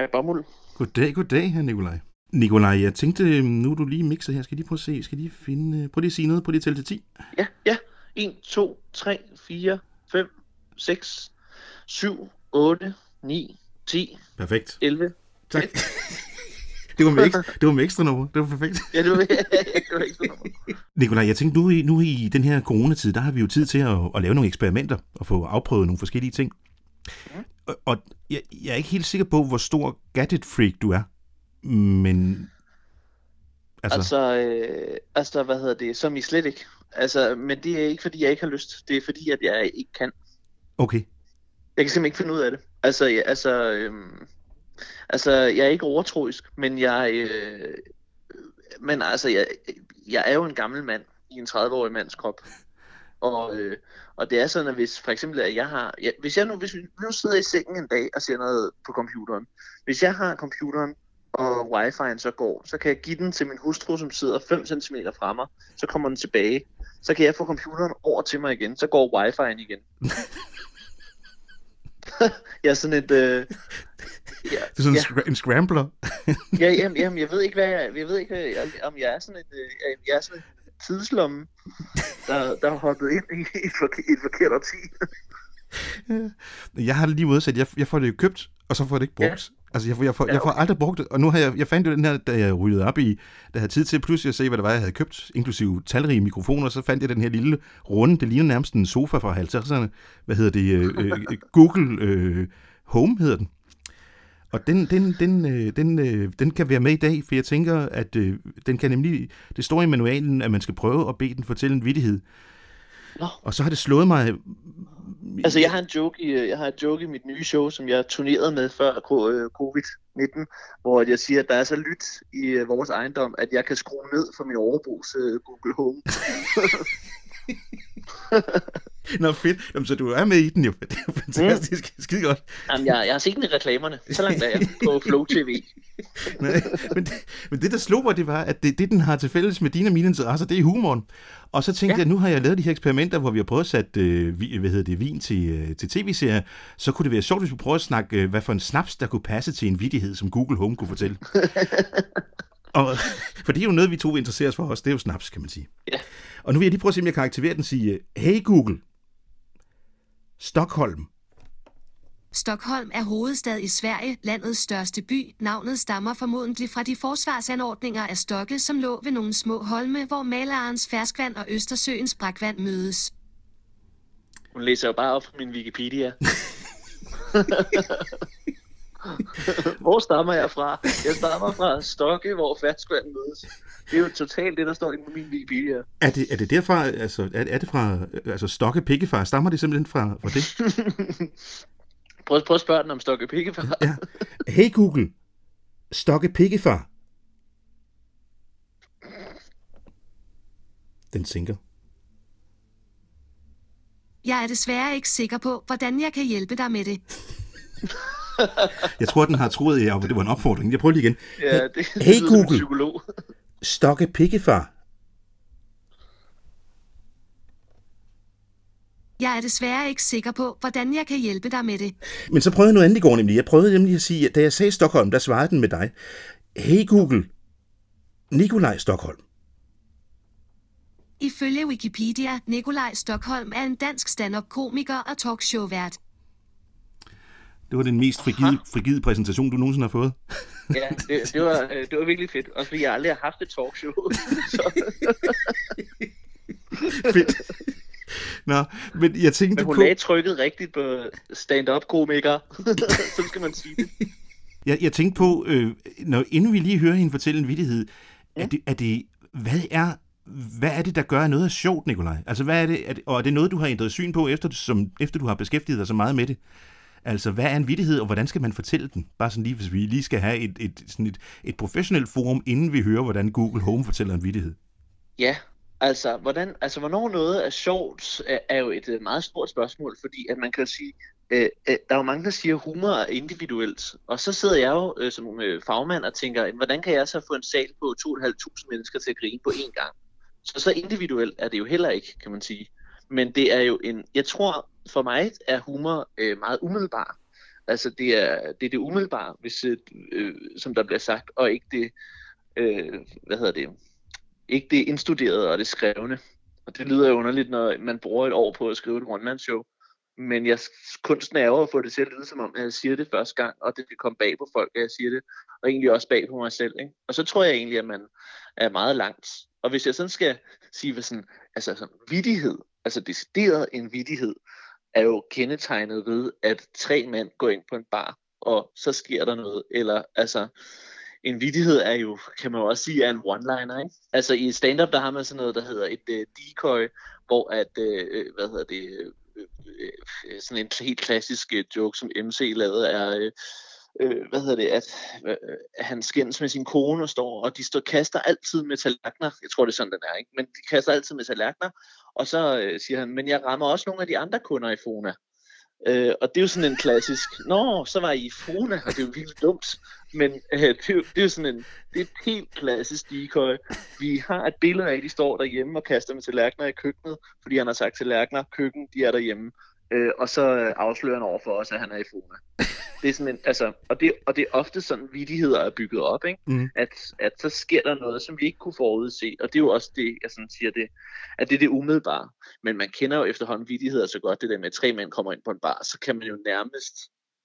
Ja, bomuld. Goddag, goddag, her Nikolaj. Nikolaj, jeg tænkte, nu er du lige mixer her. Skal lige prøve at se, skal lige finde... Prøv lige at sige noget. Prøv lige at tælle til 10. Ja, ja. 1, 2, 3, 4, 5, 6, 7, 8, 9, 10, Perfekt. 11. Tak. Det var med ekstra, det var med ekstra nummer. Det var perfekt. Ja, det var, det var sådan noget. Nikolaj, jeg tænkte, nu i, nu i den her coronatid, der har vi jo tid til at, at lave nogle eksperimenter og få afprøvet nogle forskellige ting. Og, og jeg, jeg er ikke helt sikker på, hvor stor gadget-freak du er. Men... Altså, altså Altså, øh, altså, hvad hedder det, som I slet ikke. Altså, men det er ikke, fordi jeg ikke har lyst. Det er fordi, at jeg ikke kan. okay. Jeg kan simpelthen ikke finde ud af det. Altså, jeg, altså, øhm, altså jeg er ikke overtroisk, men jeg, øh, men altså, jeg, jeg er jo en gammel mand i en 30-årig mands krop. Og, øh, og det er sådan, at hvis for eksempel, at jeg har, ja, hvis jeg nu, hvis vi nu sidder i sengen en dag og ser noget på computeren, hvis jeg har computeren, og wifi'en så går, så kan jeg give den til min hustru, som sidder 5 cm fra mig, så kommer den tilbage, så kan jeg få computeren over til mig igen, så går wifi'en igen. jeg er sådan et, øh, ja, Det er sådan ja. en, scra- en scrambler. Ja, jamen, jamen, jeg ved ikke, hvad jeg, jeg ved ikke, hvad jeg, om jeg er sådan en, øh, jeg er sådan en tidslomme, der, der hoppet ind i et, forke, et forkert årti. Jeg har det lige modsat. Jeg, jeg får det jo købt, og så får jeg det ikke brugt. Ja. Altså, jeg får, jeg, får, Ja, jeg får okay. aldrig brugt det. Og nu har jeg, jeg fandt jo den her, da jeg ryddede op i, da jeg havde tid til pludselig at se, hvad det var, jeg havde købt, inklusive talrige mikrofoner, så fandt jeg den her lille runde, det ligner nærmest en sofa fra 50'erne. Hvad hedder det? Øh, øh, Google øh, Home hedder den. Og den, den, den, øh, den, øh, den kan være med i dag, for jeg tænker, at øh, den kan nemlig, det står i manualen, at man skal prøve at bede den fortælle en vittighed. Nå. Og så har det slået mig, Altså, jeg har en joke i, øh, jeg har en joke i mit nye show, som jeg turnerede med før øh, covid-19, hvor jeg siger, at der er så lyt i øh, vores ejendom, at jeg kan skrue ned for min overbrugs Google Home. Nå fedt, Jamen, så du er med i den jo. Det er fantastisk. Mm. Skide godt. Jamen, jeg, jeg har set den i reklamerne. Så langt er jeg på Flow TV. Nej, men, det, men det, der slog mig, det var, at det, det, den har til fælles med dine og mine interesser, det er humoren. Og så tænkte ja. Jeg, nu har jeg lavet de her eksperimenter, hvor vi har prøvet at sætte øh, hvad hedder det, vin til, øh, til tv-serier. Så kunne det være sjovt, hvis vi prøver at snakke, øh, hvad for en snaps, der kunne passe til en vittighed, som Google Home kunne fortælle. og, for det er jo noget, vi to interesserer os for os. Det er jo snaps, kan man sige. Ja. Og nu vil jeg lige prøve at se, om jeg kan aktivere den og sige, hey Google, Stockholm. Stockholm er hovedstad i Sverige, landets største by. Navnet stammer formodentlig fra de forsvarsanordninger af Stokke, som lå ved nogle små holme, hvor Malerens ferskvand og Østersøens brakvand mødes. Hun læser jo bare op fra min Wikipedia. hvor stammer jeg fra? Jeg stammer fra Stokke, hvor ferskvand mødes. Det er jo totalt det, der står inde på min Wikipedia. Er det, er det derfra, altså, er, er det fra, altså Stokke Pikkefar, stammer det simpelthen fra, fra det? Prøv, prøv at spørge den om Stokke Pikkefar. Ja. Hey Google, Stokke Pikkefar. Den sinker. Jeg er desværre ikke sikker på, hvordan jeg kan hjælpe dig med det. Jeg tror, den har troet, at det var en opfordring. Jeg prøver lige igen. Ja, det, det Hey, Google. psykolog. Stokke Pikkefar. Jeg er desværre ikke sikker på, hvordan jeg kan hjælpe dig med det. Men så prøvede jeg noget andet i går nemlig. Jeg prøvede nemlig at sige, at da jeg sagde Stockholm, der svarede den med dig. Hey Google, Nikolaj Stockholm. Ifølge Wikipedia, Nikolaj Stockholm er en dansk stand-up-komiker og talkshow-vært. Det var den mest frigide, frigide præsentation, du nogensinde har fået. Ja, det, det, var, øh, det var virkelig fedt. Også fordi jeg aldrig har haft et talkshow. Så, Fedt. Nå, men jeg tænkte men hun på... lagde trykket rigtigt på stand-up-komiker. så skal man sige det. Jeg, jeg tænkte på, øh, når, inden vi lige hører hende fortælle en vittighed, ja. er, det, er det, hvad er, hvad er det, der gør at noget er sjovt, Nikolaj? Altså, hvad er det, er det, og er det noget, du har ændret syn på, efter, som, efter du har beskæftiget dig så meget med det? Altså, hvad er en vittighed, og hvordan skal man fortælle den? Bare sådan lige, hvis vi lige skal have et, et, sådan et, et professionelt forum, inden vi hører, hvordan Google Home fortæller en vittighed. Ja, altså, hvordan, altså hvornår noget er sjovt, er, jo et øh, meget stort spørgsmål, fordi at man kan sige, øh, øh, der er jo mange, der siger, at humor er individuelt. Og så sidder jeg jo øh, som øh, fagmand og tænker, hvordan kan jeg så få en sal på 2.500 mennesker til at grine på én gang? Så så individuelt er det jo heller ikke, kan man sige. Men det er jo en, jeg tror for mig er humor øh, meget umiddelbar. Altså det er det, er det umiddelbare, hvis, øh, som der bliver sagt, og ikke det, øh, hvad hedder det, ikke det indstuderede og det skrevne. Og det lyder jo underligt, når man bruger et år på at skrive et one-man-show. Men jeg, kunsten er over at få det til at lyde, som om jeg siger det første gang, og det kan komme bag på folk, at jeg siger det, og egentlig også bag på mig selv. Ikke? Og så tror jeg egentlig, at man er meget langt. Og hvis jeg sådan skal sige, hvad sådan, altså sådan vidighed, altså decideret en vidighed, er jo kendetegnet ved, at tre mænd går ind på en bar, og så sker der noget. Eller altså, en vidighed er jo, kan man jo også sige, er en one-liner. Ikke? Altså i stand-up, der har man sådan noget, der hedder et uh, decoy, hvor at, uh, hvad hedder det, uh, sådan en helt klassisk joke, som MC lavede, er, øh, hvad hedder det, at, øh, at han skændes med sin kone og står, og de står kaster altid med tallerkener. Jeg tror, det er sådan, den er, ikke? Men de kaster altid med tallerkener, og så øh, siger han, men jeg rammer også nogle af de andre kunder i Fona. Øh, og det er jo sådan en klassisk, nå, så var I i Fona, og det er jo virkelig dumt. Men øh, det, er jo, det er jo sådan en, det er et helt klassisk decoy. Vi har et billede af, at de står derhjemme og kaster med tallerkener i køkkenet, fordi han har sagt tallerkener, køkken, de er derhjemme. Øh, og så afslører han over for os, at han er i Fona. Det er sådan en, altså, og, det, og det er ofte sådan, vidigheder er bygget op, ikke? Mm. At, at så sker der noget, som vi ikke kunne forudse. Og det er jo også det, jeg sådan siger, det, at det er det umiddelbare. Men man kender jo efterhånden vidigheder så godt, det der med, at tre mænd kommer ind på en bar, så kan man jo nærmest,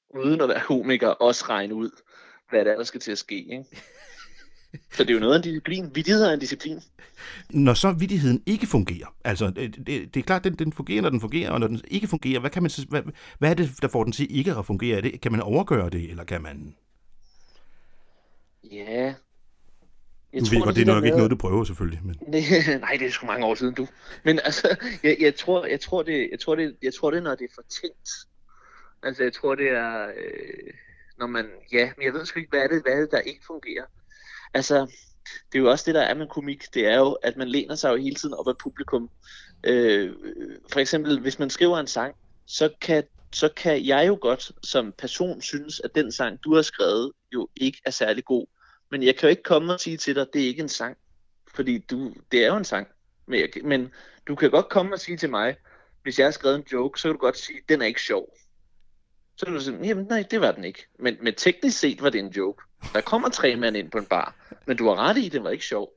uden at være komiker, også regne ud, hvad det er, der skal til at ske, ikke? Så det er jo noget af en disciplin. Vidighed er en disciplin. Når så vidigheden ikke fungerer, altså det, det, er klart, den, den fungerer, når den fungerer, og når den ikke fungerer, hvad, kan man, hvad, hvad er det, der får den til ikke at fungere? Det, kan man overgøre det, eller kan man... Ja, jeg du tror, ved godt, det er nok ikke noget, du prøver selvfølgelig. Men... Nej, det er sgu mange år siden, du. Men altså, jeg, jeg, tror, jeg, tror, det, jeg, tror, det, jeg tror det, når det er for tænkt. Altså, jeg tror, det er, øh, når man, ja, men jeg ved sgu ikke, hvad er det, hvad er det der ikke fungerer altså, det er jo også det, der er med komik, det er jo, at man læner sig jo hele tiden op af publikum. Øh, for eksempel, hvis man skriver en sang, så kan, så kan jeg jo godt som person synes, at den sang, du har skrevet, jo ikke er særlig god. Men jeg kan jo ikke komme og sige til dig, at det er ikke en sang. Fordi du, det er jo en sang. Men, jeg, men du kan godt komme og sige til mig, hvis jeg har skrevet en joke, så kan du godt sige, at den er ikke sjov. Så er du sådan, jamen nej, det var den ikke. Men, men teknisk set var det en joke. Der kommer tre mænd ind på en bar. Men du har ret i, det var ikke sjov.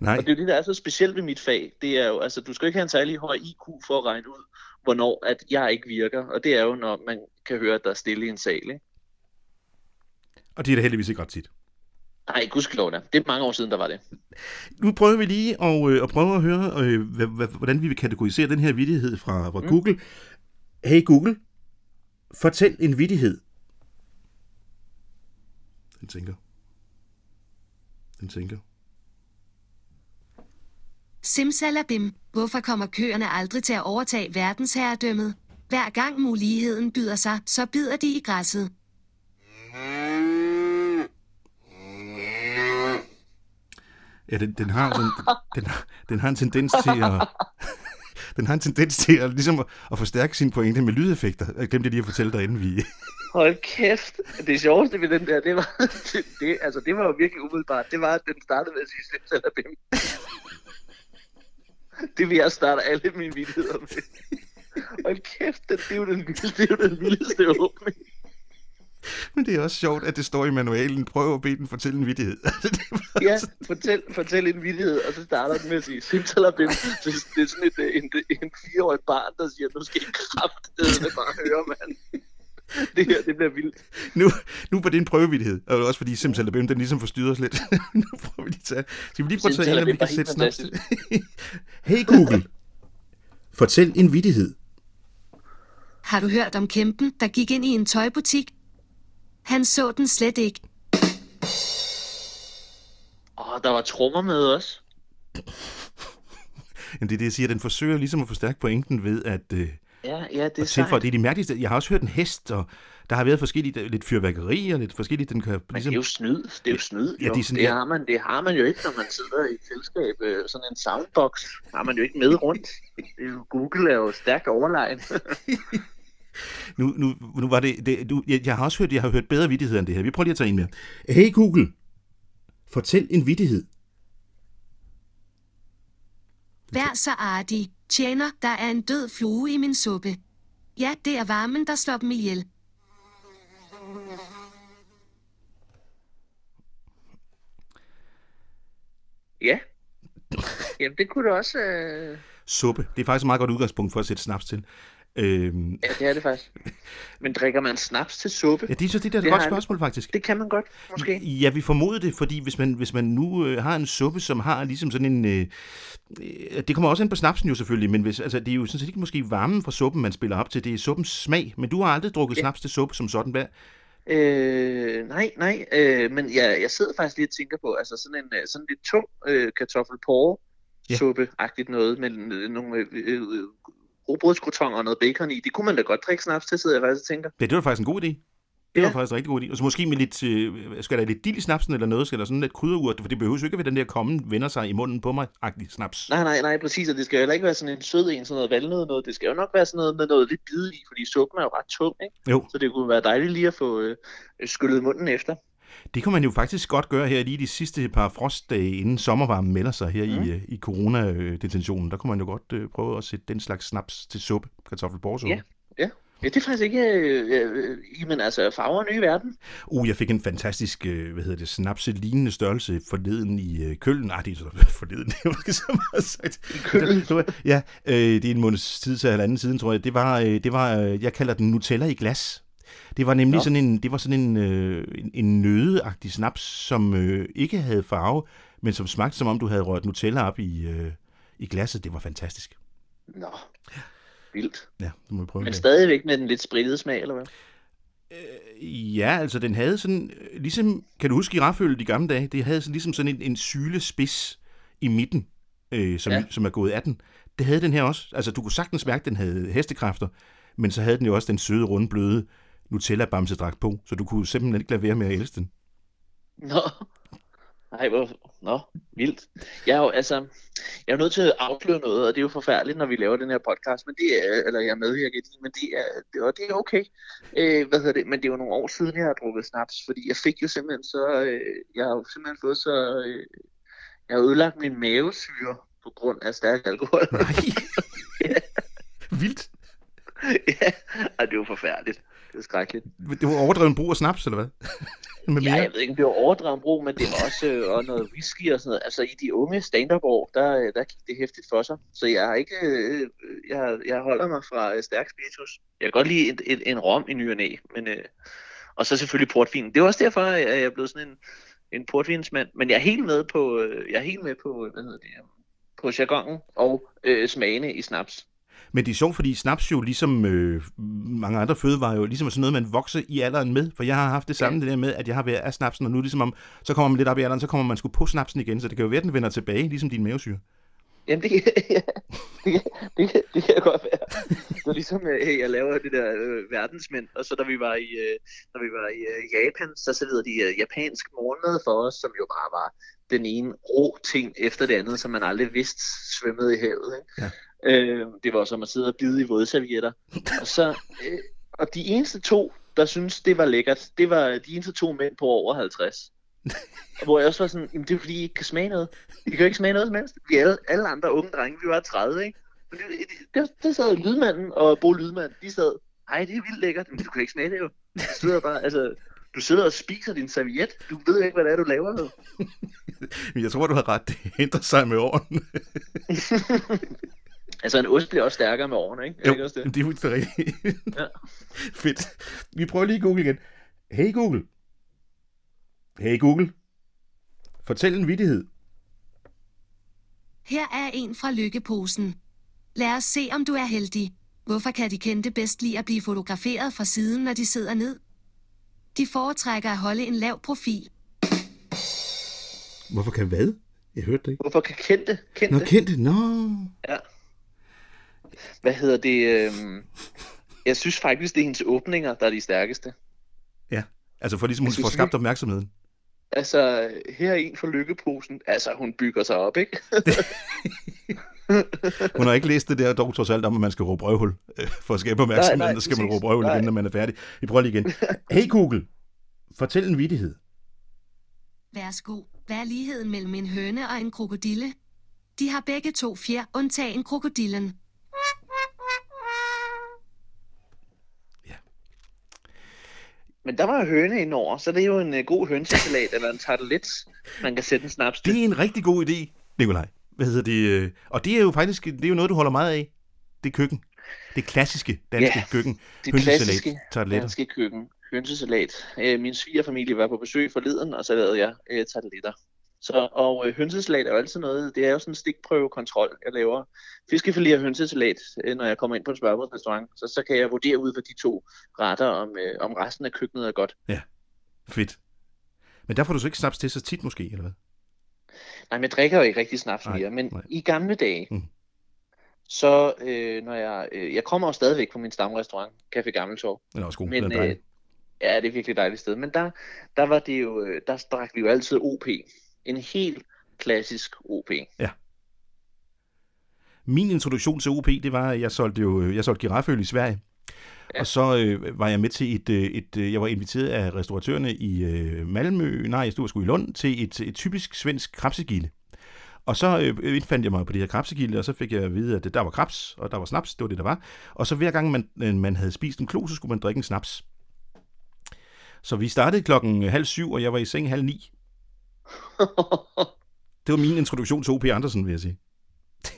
Nej. Og det er jo det, der er så specielt ved mit fag. Det er jo, altså, du skal ikke have en særlig høj IQ for at regne ud, hvornår at jeg ikke virker. Og det er jo, når man kan høre, at der er stille i en sal. Ikke? Og det er da heldigvis ikke ret tit. Nej, gudskelov da. Det er mange år siden, der var det. Nu prøver vi lige at, øh, at prøve at høre, øh, hvordan vi vil kategorisere den her vidighed fra, fra mm. Google. Hey Google, fortæl en vidighed. Den tænker. Den tænker. Simsalabim. Hvorfor kommer køerne aldrig til at overtage verdensherredømmet? Hver gang muligheden byder sig, så bider de i græsset. Ja, den, den, har, den, den, den har en tendens til at, den har en tendens til at, ligesom at, at forstærke sine pointe med lydeffekter. Jeg glemte lige at fortælle dig, inden vi... Hold kæft. Det sjoveste ved den der, det var, det, det, altså, det var jo virkelig umiddelbart. Det var, at den startede med at sige slips eller bim. det vil jeg starte alle mine vildheder med. Hold kæft, det, det, er jo den, det er jo den vildeste åbning. Men det er også sjovt, at det står i manualen. Prøv at bede den fortælle en vidighed. ja, fortæl, fortæl en vidighed, og så starter den med at sige simsalabim. Så det er sådan et, en, en fireårig barn, der siger, nu skal I kraftedeme bare høre, mand. Det her, det bliver vildt. Nu, nu på din prøvevidighed, og også fordi simsalabim, den ligesom forstyrrer os lidt. nu prøver vi lige tage, skal vi lige prøve at tage en, om vi kan sætte snaps Hey Google, fortæl en vidighed. Har du hørt om kæmpen, der gik ind i en tøjbutik han så den slet ikke. Åh, der var trommer med også. Jamen, det er det, jeg siger. Den forsøger ligesom at forstærke pointen ved at, øh, ja, ja, det er tilføje. Det er de mærkeligste. Jeg har også hørt en hest, og der har været forskellige, øh, lidt fyrværkeri og lidt forskelligt. Den kan, ligesom... Men det er jo snyd. Det er jo snyd. Ja, det, er sådan, det, har man, det har man jo ikke, når man sidder i et selskab. Øh, sådan en soundbox har man jo ikke med rundt. Det er jo, Google er jo stærkt overlegen. nu, nu, nu var det, det du, jeg, jeg har også hørt, jeg har hørt bedre vidigheder end det her. Vi prøver lige at tage en mere. Hey Google, fortæl en vidighed. Vær så artig. Tjener, der er en død flue i min suppe. Ja, det er varmen, der slår dem ihjel. Ja. Jamen, det kunne du også... Øh... Suppe. Det er faktisk et meget godt udgangspunkt for at sætte snaps til. Øhm, Ja, det er det faktisk. Men drikker man snaps til suppe? ja, det er så det der er et godt spørgsmål, faktisk. Det kan man godt, måske. Ja, vi formoder det, fordi hvis man, hvis man nu øh, har en suppe, som har ligesom sådan en... Øh, øh, det kommer også ind på snapsen jo selvfølgelig, men hvis, altså, det er jo sådan set ikke måske varmen fra suppen, man spiller op til, det er suppens smag. Men du har aldrig drukket Ja. snaps til suppe som sådan. Hvad? Øh, nej, nej, øh, men jeg, jeg sidder faktisk lige og tænker på, altså sådan en øh, sådan lidt tung øh, kartoffelporre suppe-agtigt noget med øh, nogle øh, øh, rugbrødskrotonger og noget bacon i. Det kunne man da godt drikke snaps til, sidder jeg faktisk og tænker. Ja, det var faktisk en god idé. Det var Ja. faktisk en rigtig god idé. Og så måske med lidt, øh, skal der lidt dild i snapsen eller noget, skal der sådan lidt krydderurt, for det behøver jo ikke at være den der kommen vender sig i munden på mig-agtig snaps. Nej, nej, nej, præcis, og det skal jo heller ikke være sådan en sød en, sådan noget valnød noget. Det skal jo nok være sådan noget med noget lidt bid i, fordi suppen er jo ret tung, ikke? Jo, Så det kunne være dejligt lige at få øh, skyllet munden efter. Det kan man jo faktisk godt gøre her lige de sidste par frostdage, inden sommervarmen melder sig her mm. i, øh, i coronadetentionen. Der kunne man jo godt øh, prøve at sætte den slags snaps til suppe, kartoffelborsuppe. Ja. Ja, det er faktisk ikke... Øh, øh, jamen altså, farver en ny verden. Uh, jeg fik en fantastisk, øh, hvad hedder det, snapse lignende størrelse forleden i øh, Køln. Nej, det er så forleden, det er måske så meget sagt. Køln? Var, ja, øh, det er en måneds tid til halvanden siden, tror jeg. Det var, øh, det var øh, jeg kalder den Nutella i glas. Det var nemlig Nå. sådan en, det var sådan en, øh, en, en nødeagtig snaps, som øh, ikke havde farve, men som smagte som om du havde rørt Nutella op i, øh, i glasset. Det var fantastisk. Nå, vildt. Ja, det må vi prøve. Men en dag. stadigvæk med den lidt sprittede smag, eller hvad? Ja, altså den havde sådan, øh, ligesom, kan du huske girafføl de gamle dage? Det havde sådan, ligesom sådan en, en sylespids i midten, øh, som. Ja. som er gået af den. Det havde den her også. Altså du kunne sagtens mærke, at den havde hestekræfter, men så havde den jo også den søde, runde, bløde Nutella-bamsedragt på, så du kunne simpelthen ikke lade være med at elske den. Nå. Nej, hvor... Nå, vildt. Jeg er jo, altså, jeg er nødt til at afsløre noget, og det er jo forfærdeligt, når vi laver den her podcast, men det er, eller jeg medvirker i men det er, det, og det er okay. Øh, hvad hedder det? Men det er jo nogle år siden, jeg har drukket snaps, fordi jeg fik jo simpelthen så, øh, jeg har jo simpelthen fået så, øh, jeg har ødelagt min mavesyre på grund af stærk alkohol. Nej. Vildt. ja, og det er jo forfærdeligt. Det er skrækkeligt. Det var overdreven brug af snaps, eller hvad? Med Ja, mere? jeg ved ikke, om det var overdrevet brug, men det var også øh, og noget whisky og sådan noget. Altså i de unge stand-up-år, der, øh, der gik det hæftigt for sig. Så jeg har ikke, øh, jeg, jeg holder mig fra øh, stærk spiritus. Jeg kan godt lide et, et, en rom i ny og næ, men øh, og så selvfølgelig portvin. Det er også derfor, at jeg er blevet sådan en, en portvinsmand. Men jeg er helt med på, øh, jeg er helt med på, hvad hedder det, på jargonen og øh, smagene i snaps. Men det er sjovt, fordi snaps jo ligesom øh, mange andre fødevarer jo ligesom er sådan noget, man vokser i alderen med. For jeg har haft det samme, Ja. det der med, at jeg har været af snapsen, og nu ligesom om, så kommer man lidt op i alderen, så kommer man sgu på snapsen igen. Så det kan jo være, at den vender tilbage, ligesom din mavesyre. Jamen, det, kan- ja, det, kan, det, kan, det kan godt være. Det var ligesom, øh, jeg laver det der øh, verdensmænd, og så da vi var i, øh, da vi var i øh, Japan, så serverede de øh, japansk morgenmad for os, som jo bare var den ene rå ting efter det andet, som man aldrig vidste svømmede i havet. Ikke? Ja. Øh, det var som at sidde og bide i vådservietter. Og, så, øh, og de eneste to, der synes det var lækkert, det var de eneste to mænd på over 50. Hvor jeg også var sådan, jamen det er fordi, I ikke kan smage noget. I kan jo ikke smage noget som helst. Vi alle, alle andre unge drenge, vi var 30, ikke? Men det, det, der sad Lydmanden og Bo Lydmand, de sad, ej, det er vildt lækkert, men du kan ikke smage det jo. Du sidder bare, altså, du sidder og spiser din serviet. Du ved ikke, hvad det er, du laver. Men jeg tror, du har ret. Det ændrer sig med årene. Altså, en ost bliver også stærkere med årene, ikke? Er det ikke også det? det er fuldstændig rigtigt. Ja. Fedt. Vi prøver lige Google igen. Hey Google. Hey Google. Fortæl en vittighed. Her er en fra lykkeposen. Lad os se, om du er heldig. Hvorfor kan de kendte bedst lide at blive fotograferet fra siden, når de sidder ned? De foretrækker at holde en lav profil. Hvorfor kan hvad? Jeg hørte det ikke. Hvorfor kan kendte? kendte? Nå, kendte. Nå. Ja. Hvad hedder det? Øhm... Jeg synes faktisk, det er hendes åbninger, der er de stærkeste. Ja. Altså for ligesom hun får skabt opmærksomheden. Altså, her er en for lykkeposen. Altså, hun bygger sig op, ikke? Hun har ikke læst det der dog trods alt om, at man skal råbe røvhul. Øh, For at skabe opmærksomheden, Nej, nej, så skal man råbe røvhul igen, når man er færdig. Vi prøver lige igen. Hey Google. Fortæl en vittighed. Værsgo. Hvad er ligheden mellem en høne og en krokodille? De har begge to fjer, undtagen krokodillen. Men der var jo høne indover, så det er jo en uh, god hønsesalat eller en tartelet, man kan sætte en snaps til. Det er en rigtig god idé, Nikolaj. Hvad hedder det? øh, Og det er jo faktisk det er jo noget, du holder meget af. Det er køkken. Det klassiske danske Ja, køkken. Det klassiske tarteletter. danske køkken. Hønsesalat. Øh, min svigerfamilie var på besøg forleden, og så lavede jeg øh, tarteletter. Så, og øh, hønsesalat er jo altid noget, det er jo sådan en stikprøvekontrol, jeg laver. Fiskefilet og hønsesalat, øh, når jeg kommer ind på en smørbrødsrestaurant, så, så kan jeg vurdere ud fra de to retter, om, øh, om resten af køkkenet er godt. Fedt. Men der får du så ikke snaps til så tit måske, eller hvad? Nej, men jeg drikker jo ikke rigtig snaps Nej, mere, men nej. i gamle dage, Mm. så øh, når jeg, øh, jeg kommer jo stadigvæk på min stamrestaurant, Café Gammeltorv, Den er også god. Men, den er øh. Ja, det er virkelig et dejligt sted. Men der, der var det jo, øh, der drak vi jo altid OP. En helt klassisk OP. Min introduktion til OP, det var, at jeg solgte jo øh, jeg solgte girafføl i Sverige. Ja. Ja. Og så øh, var jeg med til et, øh, et, øh, jeg var inviteret af restauratørerne i øh, Malmø, nej, jeg stod sgu i Lund, til et, et typisk svensk krabsegilde. Og så øh, indfandt jeg mig på det her krabsegilde, og så fik jeg at vide, at der var krabs, og der var snaps, det var det, der var. Og så hver gang man, øh, man havde spist en klo, så skulle man drikke en snaps. Så vi startede klokken halv syv, og jeg var i seng halv ni. Det var min introduktion til O.P. Andersen, vil jeg sige.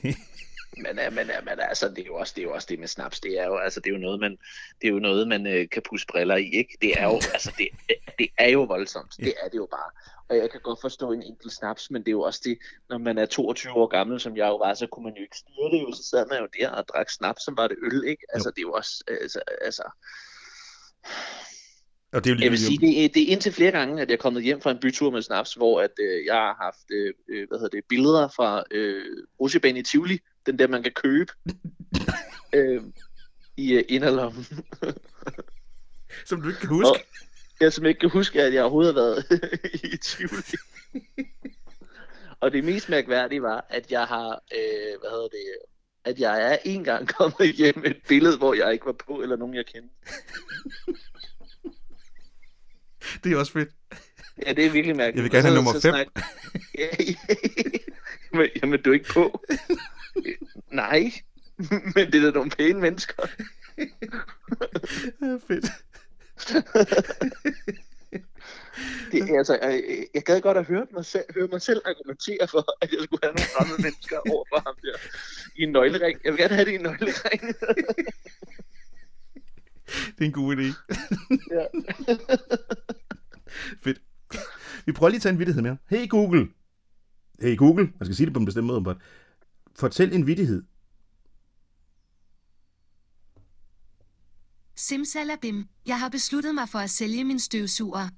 men, øh, men, øh, men altså, det er, jo også, det er jo også det med snaps. Det er jo, altså, det er jo noget, man, det er jo noget, man øh, kan pusse briller i. Ikke? Det er jo, altså, det, det er jo voldsomt. Det er det jo bare. Og jeg kan godt forstå en enkelt snaps, men det er jo også det, når man er 22 år gammel, som jeg jo var, så kunne man jo ikke styre det jo. Så sad man jo der og drak snaps, som var det øl, ikke? Altså, det er jo også, altså, altså Og det er jo Jeg vil lige, sige, det er, det er indtil flere gange, at jeg er kommet hjem fra en bytur med snaps, hvor at, øh, jeg har haft øh, øh, hvad hedder det, billeder fra øh, rutsjebanen i Tivoli, den der, man kan købe, øh, i øh, inderlommen. som du ikke kan huske. Og jeg som ikke kan huske, at jeg overhovedet har været i Tivoli. Og det mest mærkværdige var, at jeg har, øh, hvad hedder det, at jeg er en gang kommet hjem med et billede, hvor jeg ikke var på, eller nogen jeg kendte. Det er også fedt. Ja, det er virkelig mærkeligt. Jeg vil gerne have nummer fem. snak- Ja, jamen, jamen, du er ikke på. Nej, men det er da nogle pæne mennesker. Ja, fedt. Det, er altså, øh, jeg gad godt at høre mig, selv, høre mig selv argumentere for, at jeg skulle have nogle fremmede mennesker over for ham der i en nøglering. Jeg vil gerne have det i en nøglering. Det er en god idé. ja. Fedt. Vi prøver lige at tage en vittighed mere. Hey Google. Hey Google. Man skal sige det på en bestemt måde, but. Fortæl en vittighed. Simsalabim, jeg har besluttet mig for at sælge min støvsuger.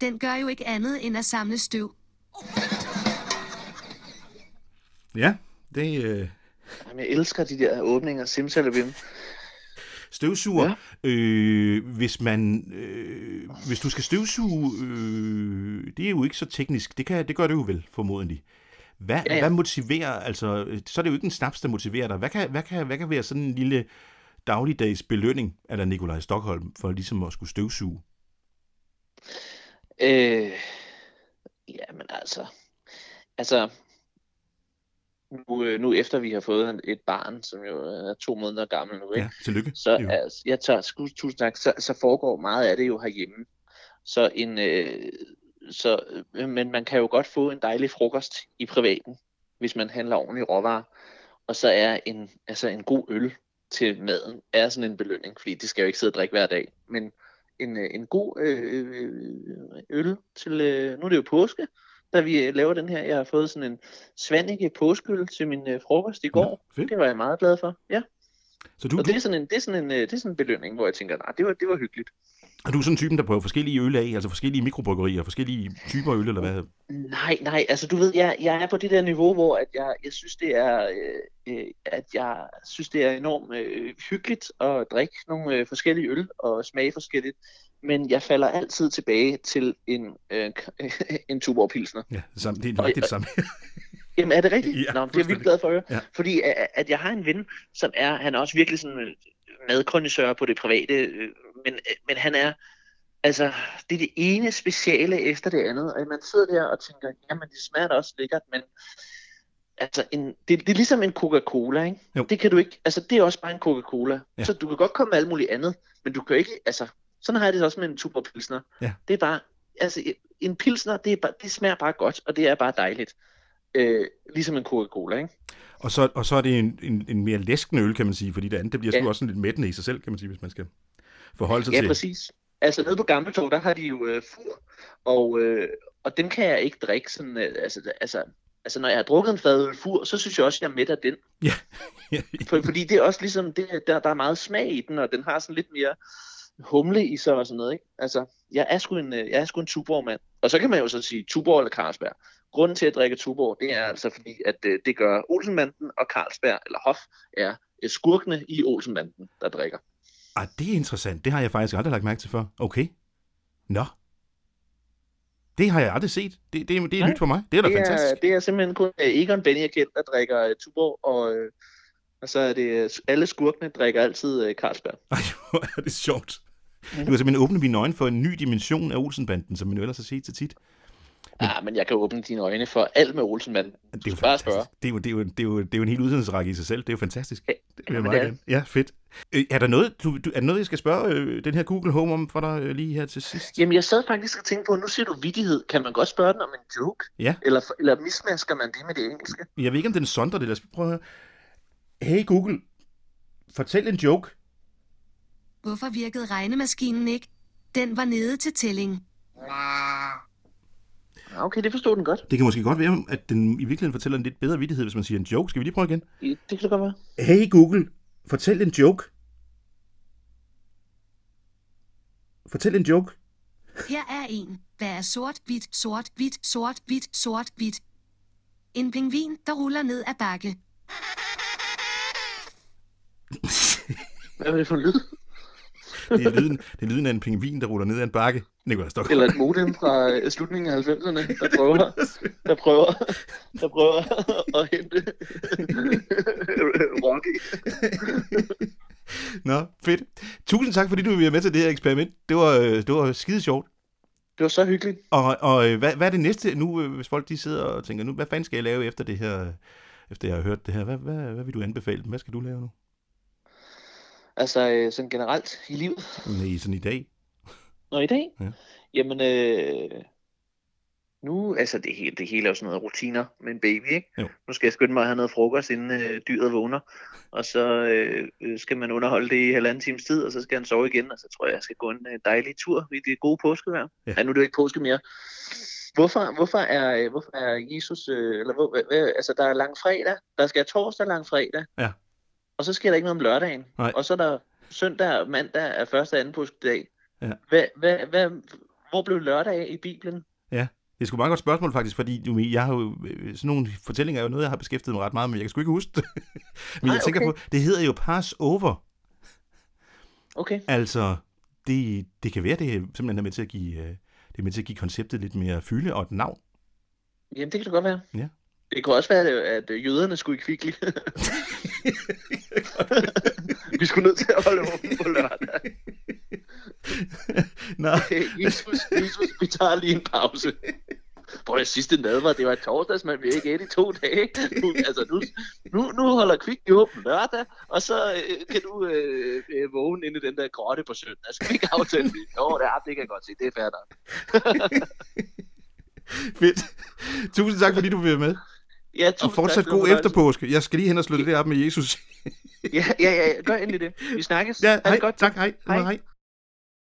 Den gør jo ikke andet end at samle støv. Ja, det øh, Jamen, jeg elsker de der åbninger, simsalabim. Støvsuger. Ja. Øh, hvis man, øh, hvis du skal støvsuge, øh, det er jo ikke så teknisk. Det, kan, det gør det jo vel, formodentlig. Hvad, ja, Ja, hvad motiverer, altså, så er det jo ikke en snaps, der motiverer dig. Hvad kan, hvad kan, hvad kan være sådan en lille dagligdags belønning af der Nikolaj Stockholm for ligesom at skulle støvsuge? Øh, jamen altså, altså, nu, øh, nu efter vi har fået et barn, som jo er to måneder gammel nu, ikke? Ja, tillykke. så jo- altså, jeg tager sku, tusind tak, så, så foregår meget af det jo herhjemme. Så en, øh, så, øh, men man kan jo godt få en dejlig frokost i privaten, hvis man handler ordentligt råvarer. Og så er en, altså en god øl til maden er sådan en belønning, fordi det skal jo ikke sidde og drikke hver dag. Men en, øh, en god øh, øh, øl til, øh, nu er det jo påske, da vi øh, laver den her. Jeg har fået sådan en Svanike påskeøl til min øh, frokost i går. fedt. Det var jeg meget glad for. Ja. Så du, Og det er sådan en, det er sådan en, øh, det er sådan en belønning, hvor jeg tænker, nej, det var, det var hyggeligt. er du sådan typen, der prøver forskellige øl af, altså forskellige mikrobryggerier, forskellige typer øl, eller hvad? Nej, nej, altså du ved, jeg, jeg er på det der niveau, hvor at jeg, jeg synes, det er, øh, øh, at jeg synes, det er enormt øh, hyggeligt at drikke nogle øh, forskellige øl og smage forskelligt. Men jeg falder altid tilbage til en, øh, en Tuborg Pilsner. Ja, det, samme, det er nøjagtigt det samme. Jamen er det rigtigt? Ja, Nå, det er jeg vildt glad for at høre. Ja. Fordi at, at jeg har en ven, som er, han er også virkelig sådan øh, madkondisør på det private, øh, men, øh, men han er, altså, det er det ene speciale efter det andet, og man sidder der og tænker, jamen det smager da også lækkert, men altså, en, det, det er ligesom en Coca-Cola, ikke? Jo. Det kan du ikke, altså det er også bare en Coca-Cola. Ja. Så du kan godt komme med alt muligt andet, men du kan ikke, altså, Sådan har jeg det også med en Tuborg Pilsner. Ja. Det er bare, altså en Pilsner, det, er bare, det smager bare godt, og det er bare dejligt. Øh, ligesom en Coca-Cola, ikke? Og så, og så er det en, en, en mere læskende øl, kan man sige, fordi det andet, det bliver Ja. også sådan lidt mættende i sig selv, kan man sige, hvis man skal forholde sig Ja, til. præcis. Altså nede på Gammeltorv, der har de jo øh, fur, og, øh, og dem kan jeg ikke drikke sådan, øh, altså, altså, altså når jeg har drukket en fadøl fur, så synes jeg også, jeg er mæt af den. For, fordi det er også ligesom, det, der, der er meget smag i den, og den har sådan lidt mere humle i sig og sådan noget, ikke? Altså, jeg er sgu en, øh, jeg er sgu en Tuborg-mand. Og så kan man jo så sige Tuborg eller Carlsberg. Grunden til at drikke Tuborg, det er altså fordi, at øh, det gør Olsenbanden og Carlsberg, eller Hof, er øh, skurkene i Olsenbanden, der drikker. Ah, det er interessant. Det har jeg faktisk aldrig lagt mærke til før. Okay. Nå. Det har jeg aldrig set. Det, det, det er Nej, nyt for mig. Det er da det fantastisk. Er, det er simpelthen kun øh, Egon kendt, der drikker uh, Tuborg, og, øh, og så er det, alle skurkene drikker altid uh, Carlsberg. Ej, hvor er det sjovt. Du har simpelthen åbnet mine øjne for en ny dimension af Olsenbanden, som man jo ellers har set så tit. Ja, men jeg kan åbne dine øjne for alt med Olsenmanden. Det er jo Bare spørge. Det er jo, det, er jo, det, er jo, det er jo en helt uddannelsesrække i sig selv. Det er jo fantastisk. Ja, Det vil jeg meget er gerne. Ja, fedt. Øh, er der noget, du, du, er der noget, jeg skal spørge øh, den her Google Home om for dig øh, lige her til sidst? Jamen, jeg sad faktisk og tænkte på, nu siger du vidighed. Kan man godt spørge den om en joke? Ja. Eller, eller mismasker man det med det engelske? Jeg ved ikke, om den sonder det. Lad os prøve at høre. Hey Google, fortæl en joke. Hvorfor virkede regnemaskinen ikke? Den var nede til tælling. Okay, det forstod den godt. Det kan måske godt være, at den i virkeligheden fortæller en lidt bedre vittighed, hvis man siger en joke. Skal vi lige prøve igen? Det kan det godt være. Hey Google, fortæl en joke. Fortæl en joke. Her er en. Hvad er sort, hvidt, sort, hvidt, sort, hvidt, sort, hvidt? En pingvin, der ruller ned ad bakke. Hvad er det for en lyd? Det er lyden, det er lyden af en pingvin, der ruller ned ad en bakke. Nikolaj Stok. Eller et modem fra øh, slutningen af 90'erne, der prøver, der prøver, der prøver at hente Rocky. Nå, fedt. Tusind tak, fordi du være med til det her eksperiment. Det var, øh, det var skide sjovt. Det var så hyggeligt. Og, og øh, hvad, hvad er det næste nu, hvis folk de sidder og tænker, nu, hvad fanden skal jeg lave efter det her, efter jeg har hørt det her? Hvad, hvad, hvad vil du anbefale dem? Hvad skal du lave nu? Altså øh, sådan generelt i livet. Nej, sådan i dag. Nå, i dag? Ja. Jamen, øh, nu, altså det, hele, det hele er jo sådan noget rutiner med en baby, ikke? Jo. Nu skal jeg skynde mig at have noget frokost, inden øh, dyret vågner, og så øh, øh, skal man underholde det i halvanden times tid, og så skal han sove igen, og så tror jeg, jeg skal gå en øh, dejlig tur i det gode påskevejr. Ja. Ja. nu er det jo ikke påske mere. Hvorfor, hvorfor, er, øh, hvorfor er Jesus, øh, eller hvor, hvad, hvad, altså der er langfredag, der skal torsdag langfredag, Ja. Og så sker der ikke noget om lørdagen, Nej. og så er der søndag og mandag er første og anden påskedag. Ja. Hvad, hvad, hvad, hvor blev lørdag i Bibelen? Det er sgu et meget godt spørgsmål faktisk, fordi du, jeg har jo, øh, sådan nogle fortællinger er jo noget, jeg har beskæftiget mig ret meget med. Jeg kan sgu ikke huske det. Men Nej, jeg tænker okay. på, det hedder jo Passover. Okay. Altså, det, det kan være, det er simpelthen er med til at give, øh, det er med til at give konceptet lidt mere fylde og et navn. Jamen, det kan det godt være. Ja. Det kunne også være, at øh, jøderne skulle i kvikli. Vi skulle nødt til at holde åben på lørdag. Nej, Jesus, Jesus, vi tager lige en pause. Prøv at sidste nadver, det var torsdags, men vi er ikke i to dage. Nu, altså, nu, nu, nu holder Kvik jo åben lørdag, og så øh, kan du øh, øh, vågne inde i den der grotte på søndag. Skal vi ikke aftale det? Jo, det, er, det kan jeg godt se, det er nok. fedt. Tusind tak, fordi du vil være med. Ja, Og fortsat god efterpåske. Jeg skal lige hen og slå det der op med Jesus. Ja, ja, ja, gør endelig det. Vi snakkes. Ja, hej, godt. tak, hej. Hej. hej.